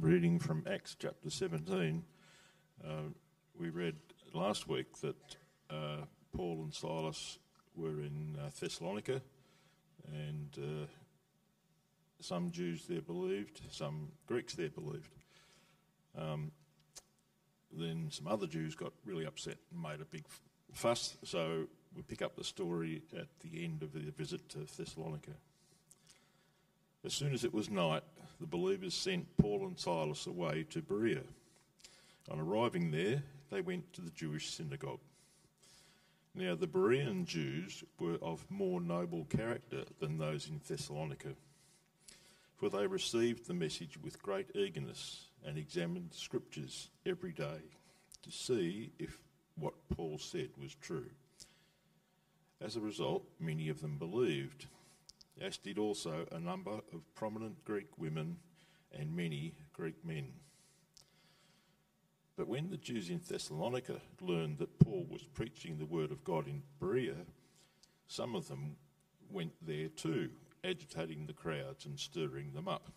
reading from Acts chapter 17. Uh, we read last week that uh, Paul and Silas were in uh, Thessalonica, and uh, some Jews there believed, some Greeks there believed. Um, then some other Jews got really upset and made a big fuss, so we pick up the story at the end of the visit to Thessalonica. As soon as it was night, the believers sent Paul and Silas away to Berea. On arriving there, they went to the Jewish synagogue. Now, the Berean Jews were of more noble character than those in Thessalonica, for they received the message with great eagerness and examined the scriptures every day to see if what Paul said was true. As a result, many of them believed, as did also a number of prominent Greek women and many Greek men. But when the Jews in Thessalonica learned that Paul was preaching the word of God in Berea, some of them went there too, agitating the crowds and stirring them up.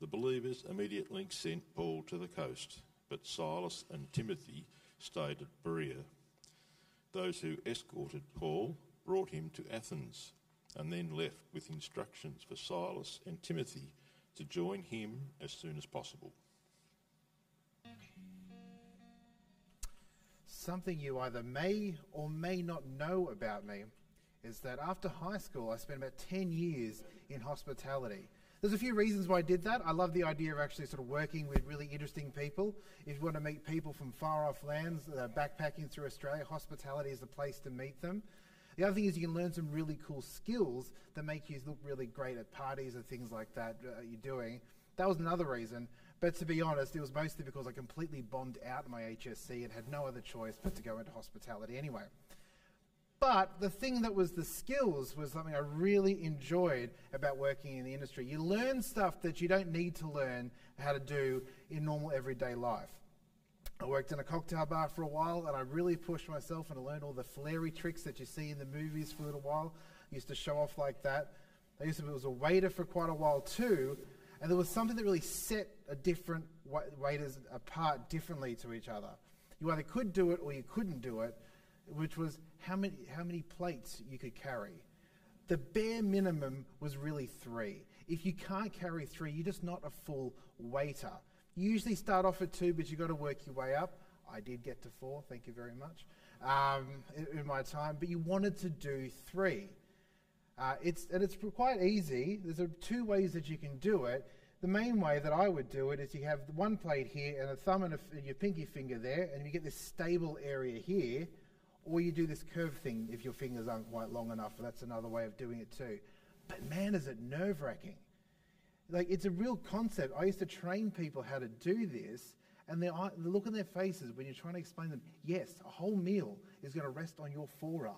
The believers immediately sent Paul to the coast, but Silas and Timothy stayed at Berea. Those who escorted Paul brought him to Athens and then left with instructions for Silas and Timothy to join him as soon as possible. Something you either may or may not know about me is that after high school, I spent about 10 years in hospitality. There's a few reasons why I did that. I love the idea of actually sort of working with really interesting people. If you want to meet people from far off lands, uh, backpacking through Australia, hospitality is the place to meet them. The other thing is you can learn some really cool skills that make you look really great at parties and things like that uh, you're doing. That was another reason. But to be honest, it was mostly because I completely bombed out my HSC and had no other choice but to go into hospitality anyway. But the thing that was the skills was something I really enjoyed about working in the industry. You learn stuff that you don't need to learn how to do in normal everyday life. I worked in a cocktail bar for a while and I really pushed myself and I learned all the flary tricks that you see in the movies for a little while. I used to show off like that. I used to be was a waiter for quite a while too, and there was something that really set a different waiters apart differently to each other. You either could do it or you couldn't do it, which was how many, how many plates you could carry. The bare minimum was really three. If you can't carry three, you're just not a full waiter. Usually start off at two, but you've got to work your way up. I did get to four, thank you very much, um, in, in, my time, but you wanted to do three. Uh, it's, and it's quite easy. There's two ways that you can do it. The main way that I would do it is you have one plate here and a thumb and, a, and your pinky finger there, and you get this stable area here, or you do this curve thing if your fingers aren't quite long enough. That's another way of doing it too. But man, is it nerve wracking. Like, it's a real concept. I used to train people how to do this, and the, look on their faces when you're trying to explain them, yes, a whole meal is going to rest on your forearm.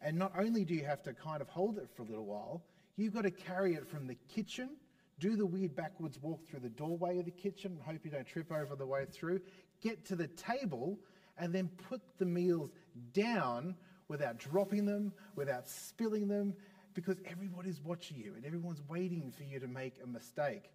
And not only do you have to kind of hold it for a little while, you've got to carry it from the kitchen, do the weird backwards walk through the doorway of the kitchen, hope you don't trip over the way through, get to the table, and then put the meals down without dropping them, without spilling them, because everybody's watching you and everyone's waiting for you to make a mistake.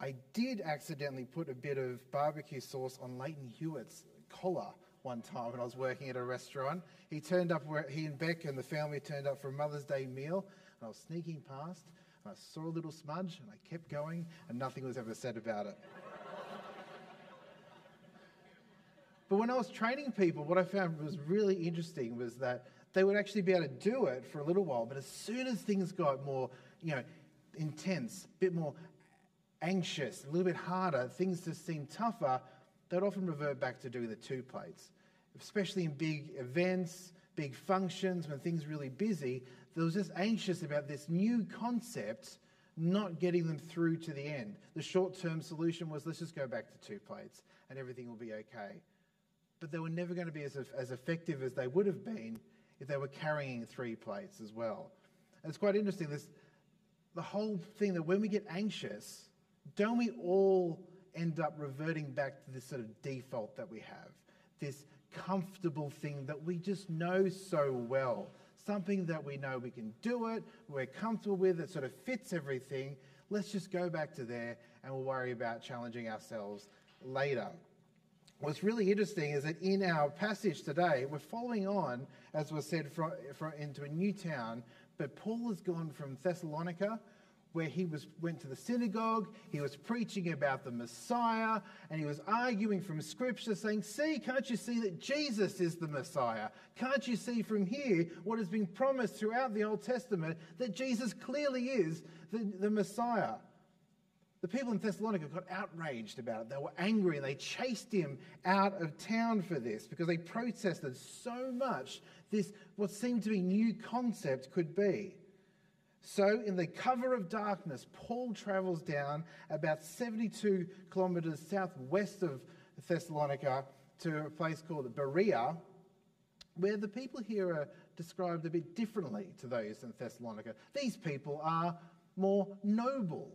I did accidentally put a bit of barbecue sauce on Lleyton Hewitt's collar one time when I was working at a restaurant. He turned up where he and Bec and the family turned up for a Mother's Day meal, and I was sneaking past, and I saw a little smudge, and I kept going, and nothing was ever said about it. But when I was training people, what I found was really interesting was that they would actually be able to do it for a little while, but as soon as things got more, you know, intense, a bit more anxious, a little bit harder, things just seemed tougher, they'd often revert back to doing the two plates. Especially in big events, big functions, when things really busy, they was just anxious about this new concept not getting them through to the end. The short term solution was let's just go back to two plates and everything will be okay. But they were never going to be as, as effective as they would have been if they were carrying three plates as well. And it's quite interesting, this, the whole thing that when we get anxious, don't we all end up reverting back to this sort of default that we have, this comfortable thing that we just know so well, something that we know we can do it, we're comfortable with, it sort of fits everything. Let's just go back to there and we'll worry about challenging ourselves later. What's really interesting is that in our passage today, we're following on, as was said, into a new town, but Paul has gone from Thessalonica where he was, went to the synagogue, he was preaching about the Messiah, and he was arguing from Scripture, saying, See, can't you see that Jesus is the Messiah? Can't you see from here what has been promised throughout the Old Testament that Jesus clearly is the, the Messiah? The people in Thessalonica got outraged about it. They were angry and they chased him out of town for this because they protested so much this, what seemed to be new concept, could be. So, in the cover of darkness, Paul travels down about 72 kilometers southwest of Thessalonica to a place called Berea, where the people here are described a bit differently to those in Thessalonica. These people are more noble,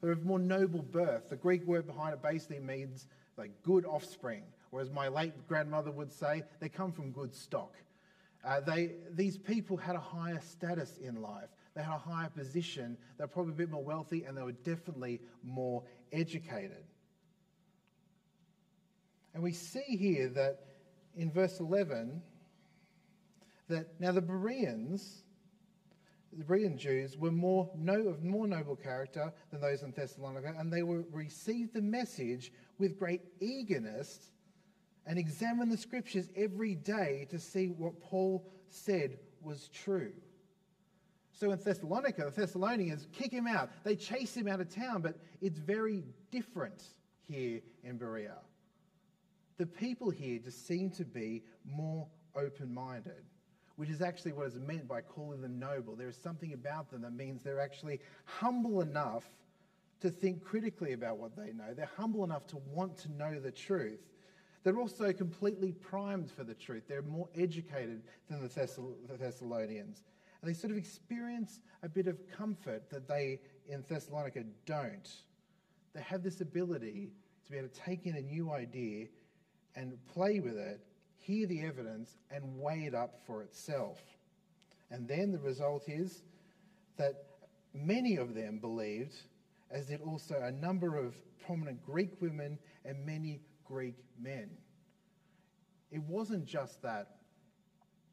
they're of more noble birth. The Greek word behind it basically means like good offspring, or as my late grandmother would say, they come from good stock. Uh, they, these people had a higher status in life. They had a higher position. They were probably a bit more wealthy and they were definitely more educated. And we see here that in verse 11, that now the Bereans, the Berean Jews, were more no, of more noble character than those in Thessalonica, and they were, received the message with great eagerness and examined the scriptures every day to see what Paul said was true. So in Thessalonica, the Thessalonians kick him out. They chase him out of town, but it's very different here in Berea. The people here just seem to be more open minded, which is actually what is meant by calling them noble. There is something about them that means they're actually humble enough to think critically about what they know. They're humble enough to want to know the truth. They're also completely primed for the truth. They're more educated than the, Thessalonians. And they sort of experience a bit of comfort that they in Thessalonica don't. They have this ability to be able to take in a new idea and play with it, hear the evidence, and weigh it up for itself. And then the result is that many of them believed, as did also a number of prominent Greek women and many Greek men. It wasn't just that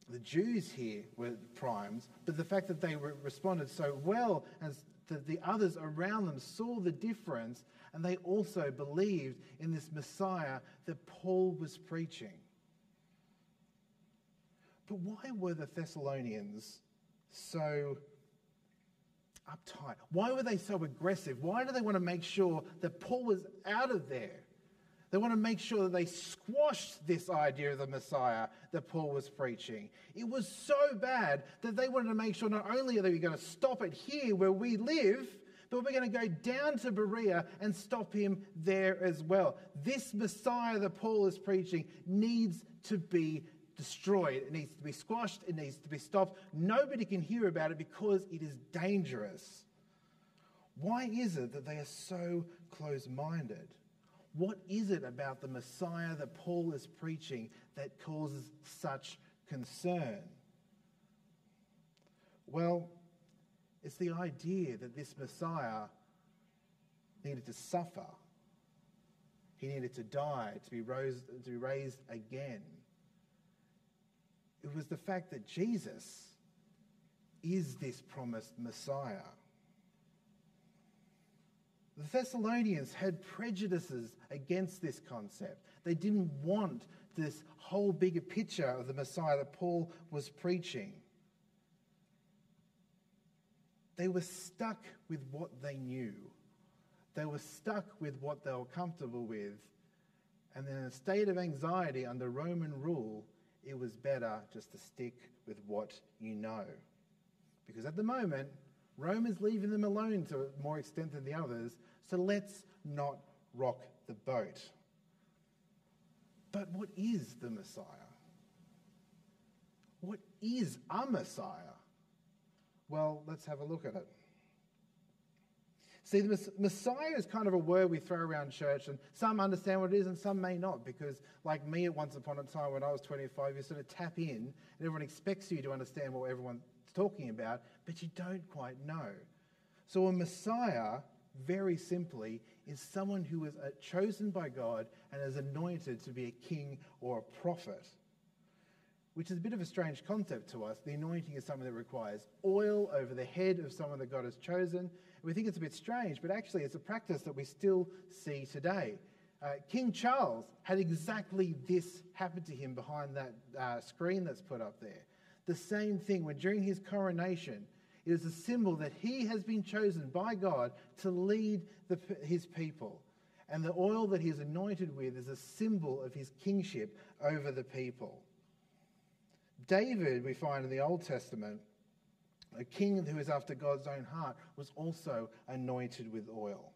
the Jews here were primes, but the fact that they re- responded so well and that the others around them saw the difference and they also believed in this Messiah that Paul was preaching. But why were the Thessalonians so uptight? Why were they so aggressive? Why do they want to make sure that Paul was out of there? They want to make sure that they squashed this idea of the Messiah that Paul was preaching. It was so bad that they wanted to make sure not only are they going to stop it here where we live, but we're going to go down to Berea and stop him there as well. This Messiah that Paul is preaching needs to be destroyed. It needs to be squashed. It needs to be stopped. Nobody can hear about it because it is dangerous. Why is it that they are so close minded? What is it about the Messiah that Paul is preaching that causes such concern? Well, it's the idea that this Messiah needed to suffer. He needed to die, to be, rose, to be raised again. It was the fact that Jesus is this promised Messiah. The Thessalonians had prejudices against this concept. They didn't want this whole bigger picture of the Messiah that Paul was preaching. They were stuck with what they knew. They were stuck with what they were comfortable with. And in a state of anxiety under Roman rule, it was better just to stick with what you know. Because at the moment, Rome is leaving them alone to a more extent than the others, so let's not rock the boat. But what is the Messiah? What is a Messiah? Well, let's have a look at it. See, the Messiah is kind of a word we throw around church, and some understand what it is and some may not, because, like me, at once upon a time when I was 25, you sort of tap in, and everyone expects you to understand what everyone's talking about, but you don't quite know. So, a Messiah very simply, is someone who is uh, chosen by God and is anointed to be a king or a prophet. Which is a bit of a strange concept to us. The anointing is something that requires oil over the head of someone that God has chosen. We think it's a bit strange, but actually, it's a practice that we still see today. Uh, King Charles had exactly this happen to him behind that uh, screen that's put up there. The same thing when during his coronation, it is a symbol that he has been chosen by God to lead the, his people. And the oil that he is anointed with is a symbol of his kingship over the people. David, we find in the Old Testament, a king who is after God's own heart, was also anointed with oil.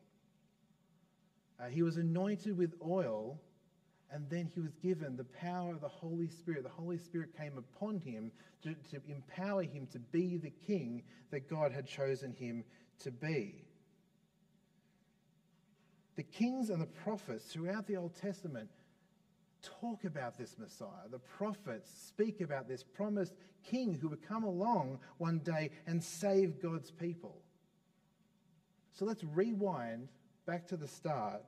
Uh, he was anointed with oil, and then he was given the power of the Holy Spirit. The Holy Spirit came upon him to, to empower him to be the king that God had chosen him to be. The kings and the prophets throughout the Old Testament talk about this Messiah. The prophets speak about this promised king who would come along one day and save God's people. So let's rewind back to the start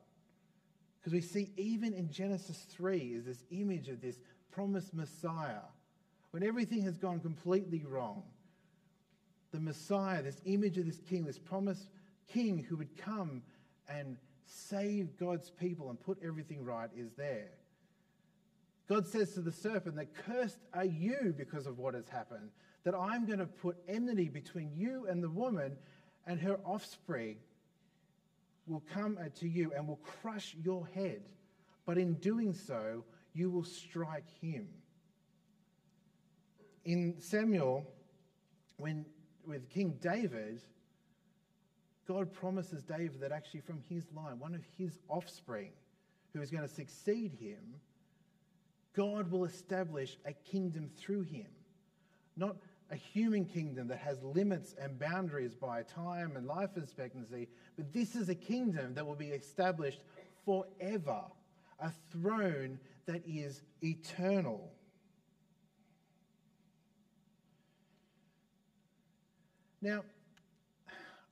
because we see even in Genesis 3 is this image of this promised Messiah when everything has gone completely wrong. The Messiah, this image of this king, this promised king who would come and save God's people and put everything right, is there. God says to the serpent that cursed are you because of what has happened, that I'm going to put enmity between you and the woman and her offspring will come uh, to you and will crush your head. But in doing so, you will strike him. In Samuel, when with King David, God promises David that actually from his line, one of his offspring who is going to succeed him, God will establish a kingdom through him. Not a human kingdom that has limits and boundaries by time and life expectancy, but this is a kingdom that will be established forever, a throne that is eternal. Now,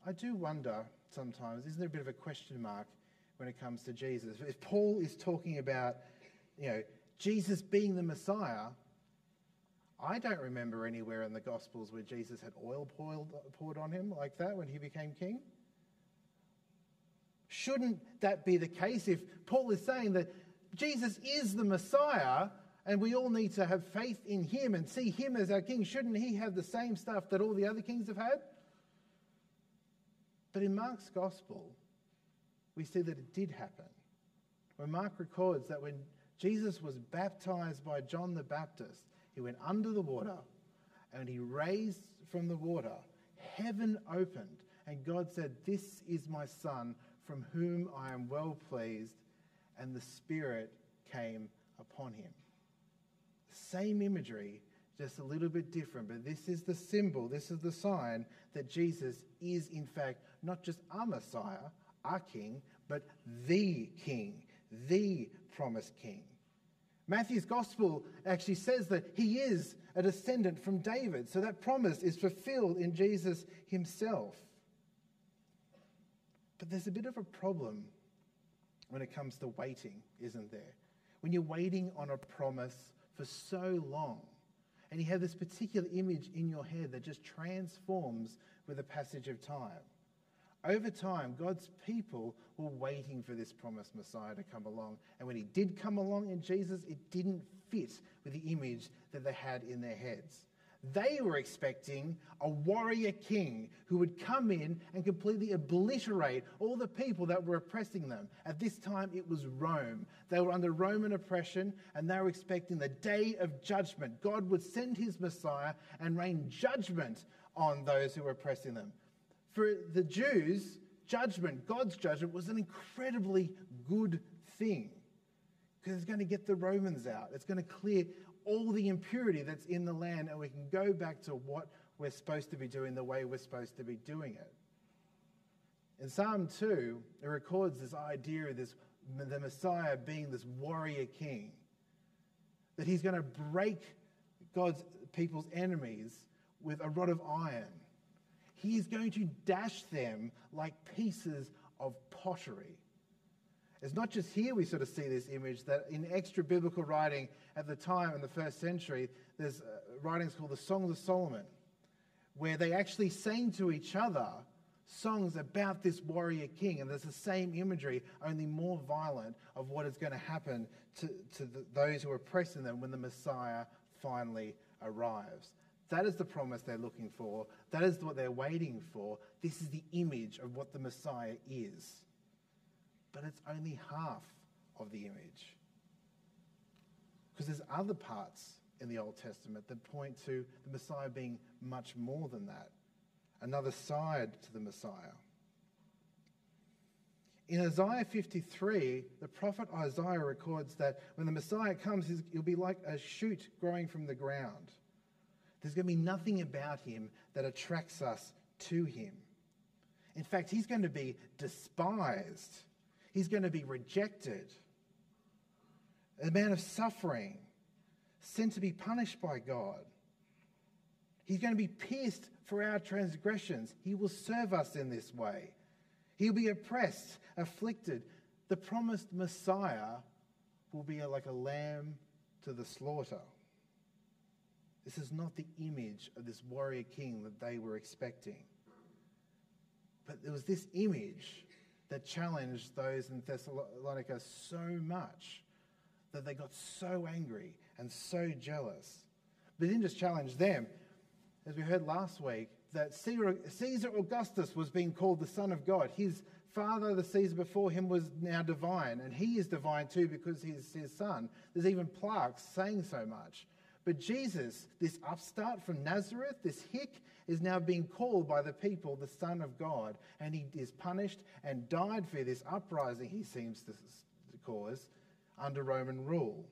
I do wonder sometimes, isn't there a bit of a question mark when it comes to Jesus? If Paul is talking about, you know, Jesus being the Messiah, I don't remember anywhere in the Gospels where Jesus had oil poured on him like that when he became king. Shouldn't that be the case if Paul is saying that Jesus is the Messiah and we all need to have faith in him and see him as our king? Shouldn't he have the same stuff that all the other kings have had? But in Mark's Gospel, we see that it did happen. When Mark records that when Jesus was baptized by John the Baptist. He went under the water and he raised from the water. Heaven opened, and God said, This is my Son, from whom I am well pleased. And the Spirit came upon him. Same imagery, just a little bit different, but this is the symbol, this is the sign that Jesus is, in fact, not just our Messiah, our King, but the King, the promised King. Matthew's gospel actually says that he is a descendant from David. So that promise is fulfilled in Jesus himself. But there's a bit of a problem when it comes to waiting, isn't there? When you're waiting on a promise for so long, and you have this particular image in your head that just transforms with the passage of time. Over time, God's people were waiting for this promised Messiah to come along. And when he did come along in Jesus, it didn't fit with the image that they had in their heads. They were expecting a warrior king who would come in and completely obliterate all the people that were oppressing them. At this time, it was Rome. They were under Roman oppression and they were expecting the day of judgment. God would send his Messiah and rain judgment on those who were oppressing them for the Jews, judgment, God's judgment, was an incredibly good thing because it's going to get the Romans out. It's going to clear all the impurity that's in the land, and we can go back to what we're supposed to be doing the way we're supposed to be doing it. In Psalm 2, it records this idea of this, the Messiah being this warrior king, that he's going to break God's people's enemies with a rod of iron he is going to dash them like pieces of pottery. It's not just here we sort of see this image, that in extra biblical writing at the time in the first century, there's uh, writings called the Songs of Solomon, where they actually sang to each other songs about this warrior king. And there's the same imagery, only more violent, of what is going to happen to, to the, those who are oppressing them when the Messiah finally arrives. That is the promise they're looking for. That is what they're waiting for. This is the image of what the Messiah is. But it's only half of the image. Because there's other parts in the Old Testament that point to the Messiah being much more than that another side to the Messiah. In Isaiah 53, the prophet Isaiah records that when the Messiah comes, he'll be like a shoot growing from the ground. There's going to be nothing about him that attracts us to him. In fact, he's going to be despised, he's going to be rejected, a man of suffering, sent to be punished by God. He's going to be pierced for our transgressions. He will serve us in this way. He'll be oppressed, afflicted. The promised Messiah will be like a lamb to the slaughter. This is not the image of this warrior king that they were expecting. But there was this image that challenged those in Thessalonica so much that they got so angry and so jealous. But it didn't just challenge them, as we heard last week, that Caesar Augustus was being called the Son of God. His father, the Caesar before him, was now divine, and he is divine too because he's his son. There's even plaques saying so much. But Jesus, this upstart from Nazareth, this hick, is now being called by the people the Son of God, and he is punished and died for this uprising he seems to cause under Roman rule.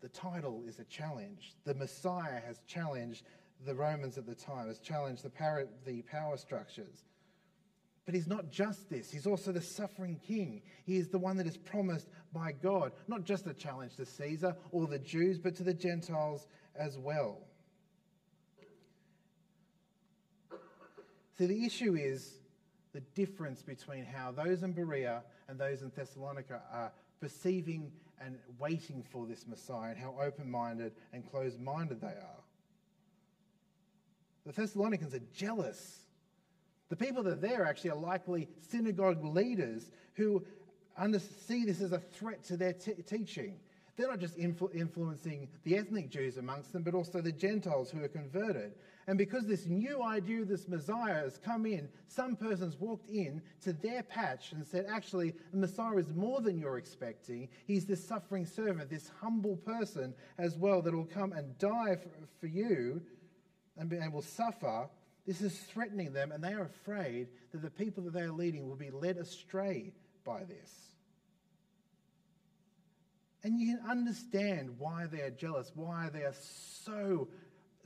The title is a challenge. The Messiah has challenged the Romans at the time, has challenged the power, structures. But he's not just this, he's also the suffering king. He is the one that is promised by God, not just a challenge to Caesar or the Jews, but to the Gentiles as well. See, the issue is the difference between how those in Berea and those in Thessalonica are perceiving and waiting for this Messiah and how open minded and closed minded they are. The Thessalonians are jealous. The people that are there actually are likely synagogue leaders who see this as a threat to their t- teaching. They're not just influ- influencing the ethnic Jews amongst them, but also the Gentiles who are converted. And because this new idea of this Messiah has come in, some persons walked in to their patch and said, actually, the Messiah is more than you're expecting. He's this suffering servant, this humble person as well that will come and die for, for you and, and will suffer. This is threatening them, and they are afraid that the people that they are leading will be led astray by this. And you can understand why they are jealous, why they are so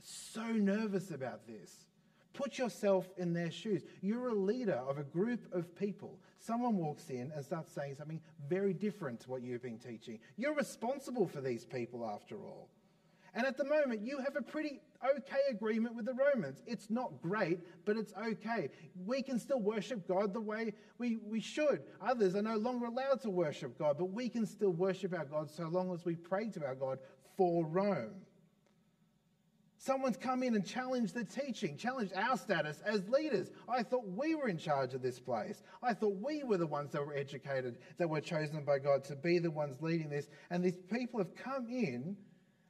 so nervous about this. Put yourself in their shoes. You're a leader of a group of people. Someone walks in and starts saying something very different to what you've been teaching. You're responsible for these people, after all. And at the moment, you have a pretty okay agreement with the Romans. It's not great, but it's okay. We can still worship God the way we, we should. Others are no longer allowed to worship God, but we can still worship our God so long as we pray to our God for Rome. Someone's come in and challenged the teaching, challenged our status as leaders. I thought we were in charge of this place. I thought we were the ones that were educated, that were chosen by God to be the ones leading this. And these people have come in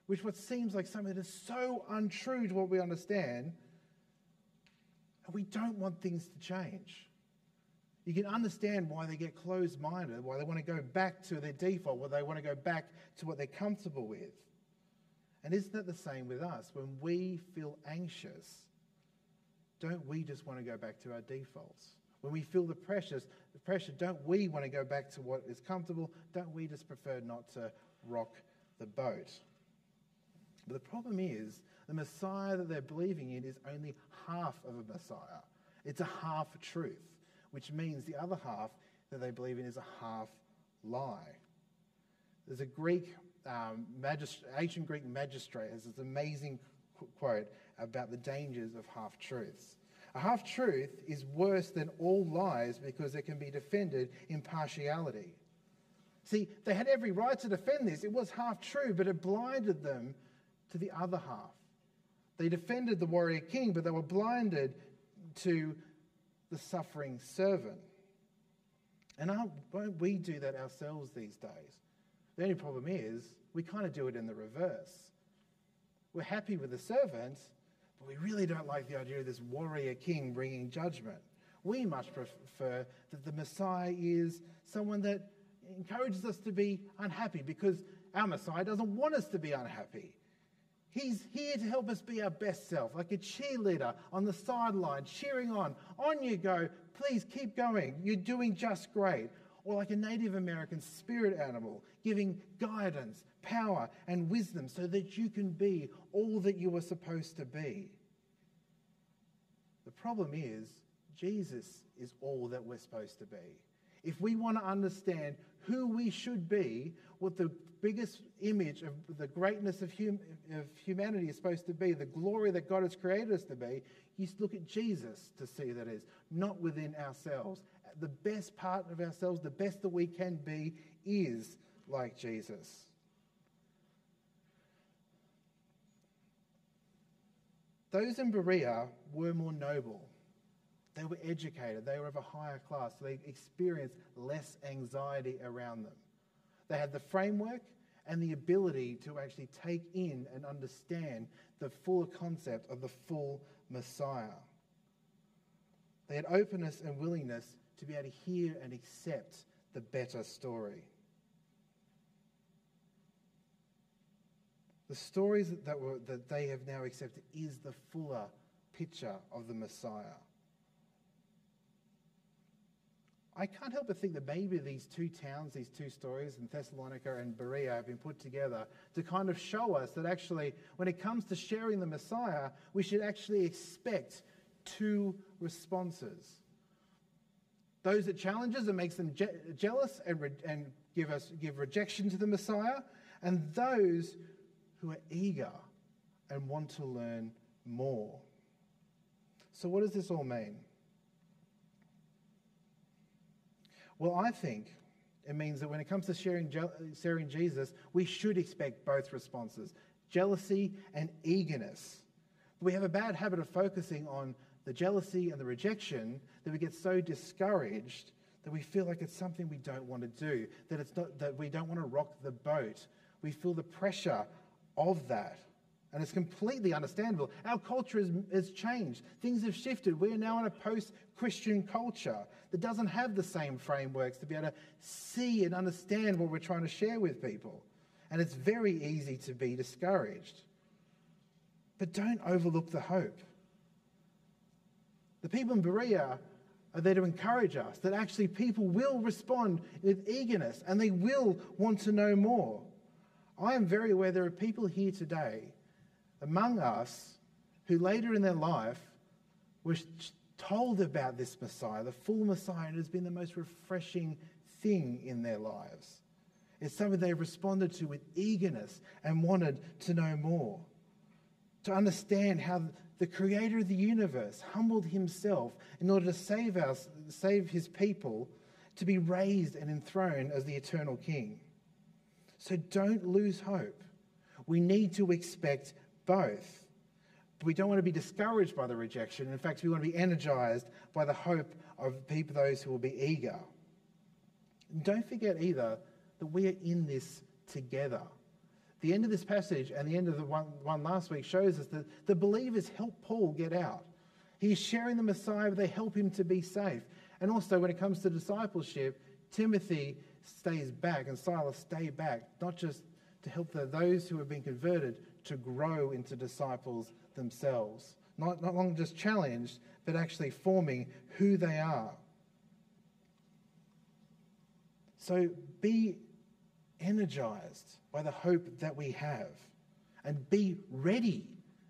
with what seems like something that is so untrue to what we understand. And we don't want things to change. You can understand why they get closed minded, why they want to go back to their default, why they want to go back to what they're comfortable with. And isn't it the same with us? When we feel anxious, don't we just want to go back to our defaults? When we feel the pressures, the pressure, don't we want to go back to what is comfortable? Don't we just prefer not to rock the boat? But the problem is, the Messiah that they're believing in is only half of a Messiah. It's a half truth, which means the other half that they believe in is a half lie. There's a Greek um, magist- ancient Greek magistrate has this amazing qu- quote about the dangers of half truths. A half truth is worse than all lies because it can be defended in partiality. See, they had every right to defend this. It was half true, but it blinded them to the other half. They defended the warrior king, but they were blinded to the suffering servant. And won't we do that ourselves these days? The only problem is we kind of do it in the reverse. We're happy with the servant, but we really don't like the idea of this warrior king bringing judgment. We much prefer that the Messiah is someone that encourages us to be unhappy because our Messiah doesn't want us to be unhappy. He's here to help us be our best self, like a cheerleader on the sideline, cheering on. On you go. Please keep going. You're doing just great. Or like a Native American spirit animal, giving guidance, power, and wisdom so that you can be all that you are supposed to be. The problem is, Jesus is all that we're supposed to be. If we want to understand who we should be, what the biggest image of the greatness of, hum- of humanity is supposed to be, the glory that God has created us to be, you look at Jesus to see that is, not within ourselves. The best part of ourselves, the best that we can be, is like Jesus. Those in Berea were more noble. They were educated, they were of a higher class, so they experienced less anxiety around them. They had the framework and the ability to actually take in and understand the fuller concept of the full Messiah. They had openness and willingness to be able to hear and accept the better story. The stories that, were, that they have now accepted is the fuller picture of the Messiah. I can't help but think that maybe these two towns, these two stories in Thessalonica and Berea have been put together to kind of show us that actually, when it comes to sharing the Messiah, we should actually expect two responses. Those that challenges and makes them je- jealous and, re- and give us give rejection to the Messiah, and those who are eager and want to learn more. So, what does this all mean? Well, I think it means that when it comes to sharing, sharing Jesus, we should expect both responses jealousy and eagerness. We have a bad habit of focusing on the jealousy and the rejection that we get so discouraged that we feel like it's something we don't want to do, that, it's not, that we don't want to rock the boat. We feel the pressure of that. And it's completely understandable. Our culture has, has changed. Things have shifted. We are now in a post Christian culture that doesn't have the same frameworks to be able to see and understand what we're trying to share with people. And it's very easy to be discouraged. But don't overlook the hope. The people in Berea are there to encourage us that actually people will respond with eagerness and they will want to know more. I am very aware there are people here today among us who later in their life were told about this Messiah, the full Messiah, and it has been the most refreshing thing in their lives. It's something they responded to with eagerness and wanted to know more. To understand how the creator of the universe humbled himself in order to save us, save his people, to be raised and enthroned as the eternal king. So don't lose hope. We need to expect both. But we don't want to be discouraged by the rejection. In fact, we want to be energized by the hope of people, those who will be eager. And don't forget either that we are in this together. The end of this passage and the end of the one, one last week shows us that the believers help Paul get out. He's sharing the Messiah, but they help him to be safe. And also, when it comes to discipleship, Timothy stays back and Silas stay back, not just to help the, those who have been converted, to grow into disciples themselves. Not, not long just challenged, but actually forming who they are. So be energized by the hope that we have and be ready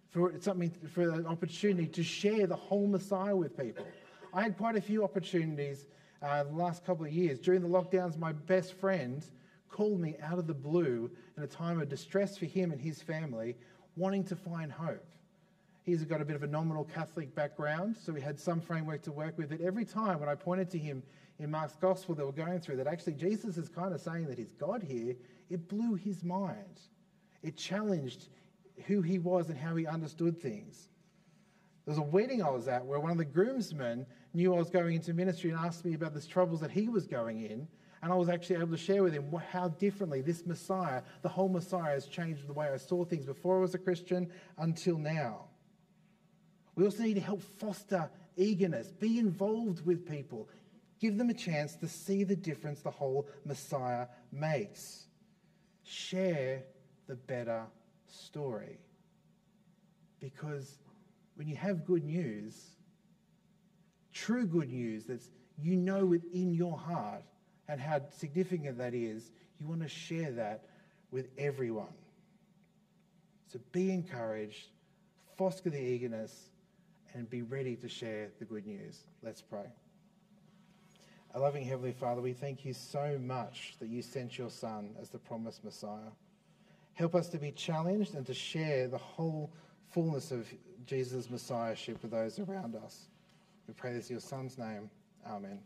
for something for an opportunity to share the whole Messiah with people. I had quite a few opportunities uh, the last couple of years. During the lockdowns, my best friend called me out of the blue in a time of distress for him and his family, wanting to find hope. he's got a bit of a nominal Catholic background, so we had some framework to work with. But every time when I pointed to him in Mark's gospel that we're going through, that actually Jesus is kind of saying that he's God here, it blew his mind. It challenged who he was and how he understood things. There was a wedding I was at where one of the groomsmen knew I was going into ministry and asked me about the troubles that he was going in. And I was actually able to share with him how differently this Messiah, the whole Messiah, has changed the way I saw things before I was a Christian until now. We also need to help foster eagerness, be involved with people, give them a chance to see the difference the whole Messiah makes. Share the better story. Because when you have good news, true good news that you know within your heart and how significant that is, you want to share that with everyone. So be encouraged, foster the eagerness, and be ready to share the good news. Let's pray. Our loving Heavenly Father, we thank you so much that you sent your Son as the promised Messiah. Help us to be challenged and to share the whole fullness of Jesus' Messiahship with those around us. We pray this in your Son's name. Amen.